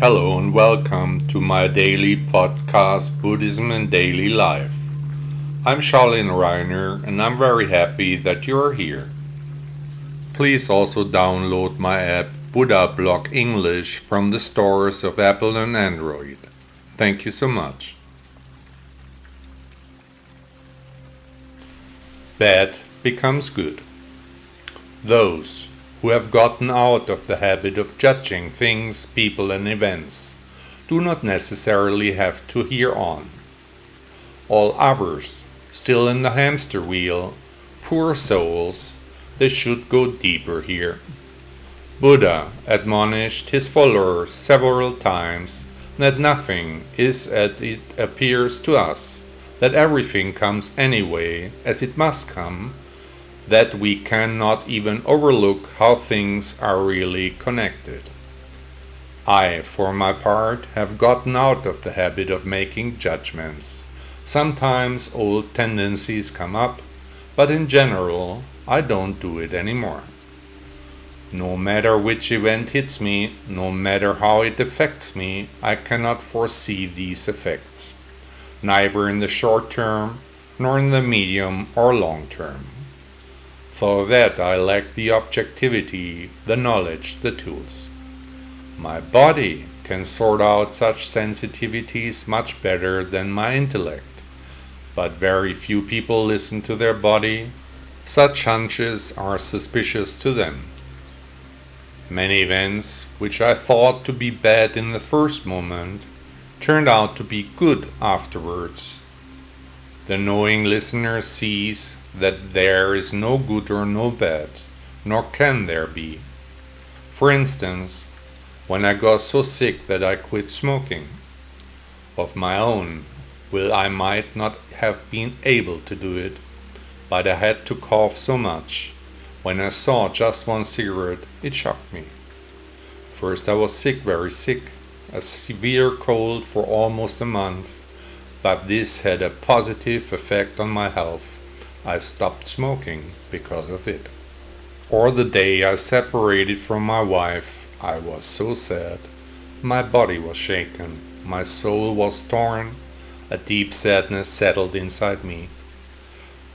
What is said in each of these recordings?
Hello and welcome to my daily podcast, Buddhism and Daily Life. I'm Charlene Reiner and I'm very happy that you are here. Please also download my app Buddha Blog English from the stores of Apple and Android. Thank you so much. Bad becomes good. Those who have gotten out of the habit of judging things, people, and events do not necessarily have to hear on. All others, still in the hamster wheel, poor souls, they should go deeper here. Buddha admonished his followers several times that nothing is as it appears to us, that everything comes anyway as it must come, that we cannot even overlook how things are really connected. I, for my part, have gotten out of the habit of making judgments. Sometimes old tendencies come up, but in general, I don't do it anymore. No matter which event hits me, no matter how it affects me, I cannot foresee these effects, neither in the short term nor in the medium or long term. For that I lack the objectivity, the knowledge, the tools. My body can sort out such sensitivities much better than my intellect, but very few people listen to their body. Such hunches are suspicious to them. Many events, which I thought to be bad in the first moment, turned out to be good afterwards the knowing listener sees that there is no good or no bad, nor can there be. For instance, when I got so sick that I quit smoking, of my own will I might not have been able to do it, but I had to cough so much. When I saw just one cigarette, it shocked me. First, I was sick, very sick, a severe cold for almost a month but this had a positive effect on my health. I stopped smoking because of it. Or the day I separated from my wife, I was so sad. My body was shaken, my soul was torn, a deep sadness settled inside me.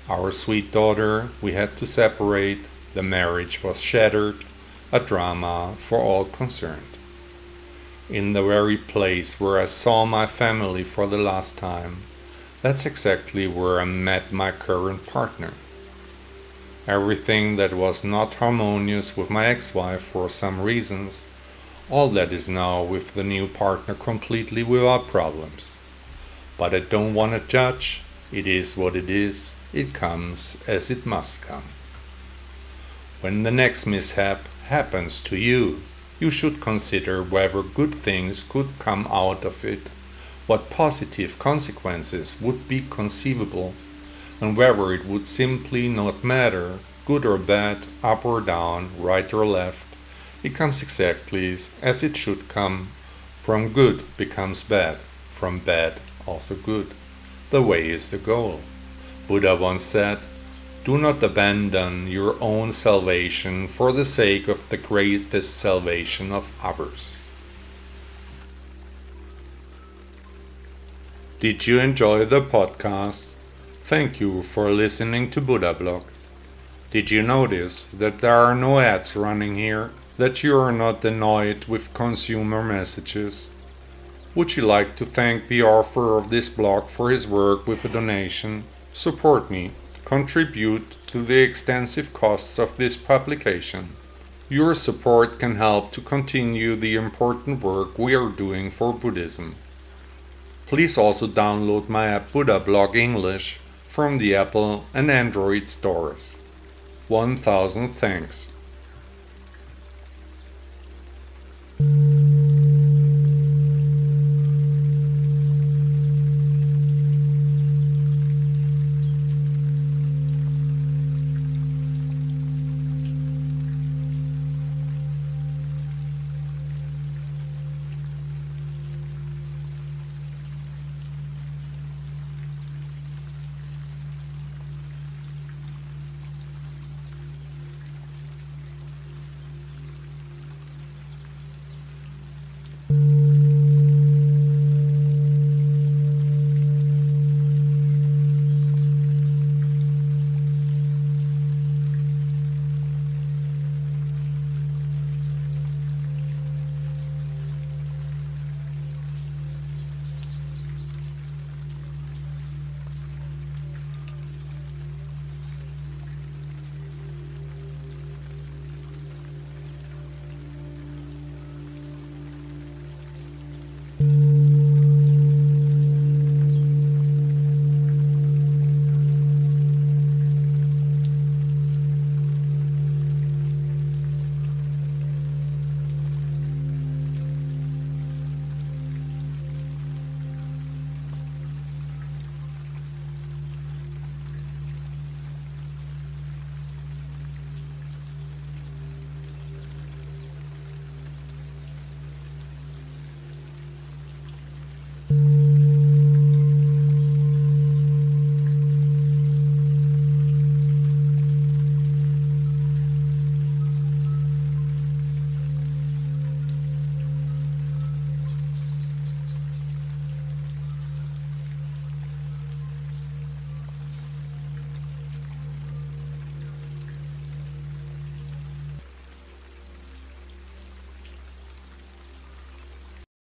Our sweet daughter, we had to separate, the marriage was shattered, a drama for all concerned in the very place where I saw my family for the last time. That's exactly where I met my current partner. Everything that was not harmonious with my ex wife for some reasons, all that is now with the new partner completely without problems. But I don't want to judge. It is what it is. It comes as it must come. When the next mishap happens to you, you should consider whether good things could come out of it, what positive consequences would be conceivable, and whether it would simply not matter, good or bad, up or down, right or left. It comes exactly as it should come. From good becomes bad, from bad also good. The way is the goal. Buddha once said, do not abandon your own salvation for the sake of the greatest salvation of others. Did you enjoy the podcast? Thank you for listening to Buddha Blog. Did you notice that there are no ads running here? That you are not annoyed with consumer messages? Would you like to thank the author of this blog for his work with a donation? Support me contribute to the extensive costs of this publication. Your support can help to continue the important work we are doing for Buddhism. Please also download my app Buddha Blog English from the Apple and Android stores. 1000 thanks.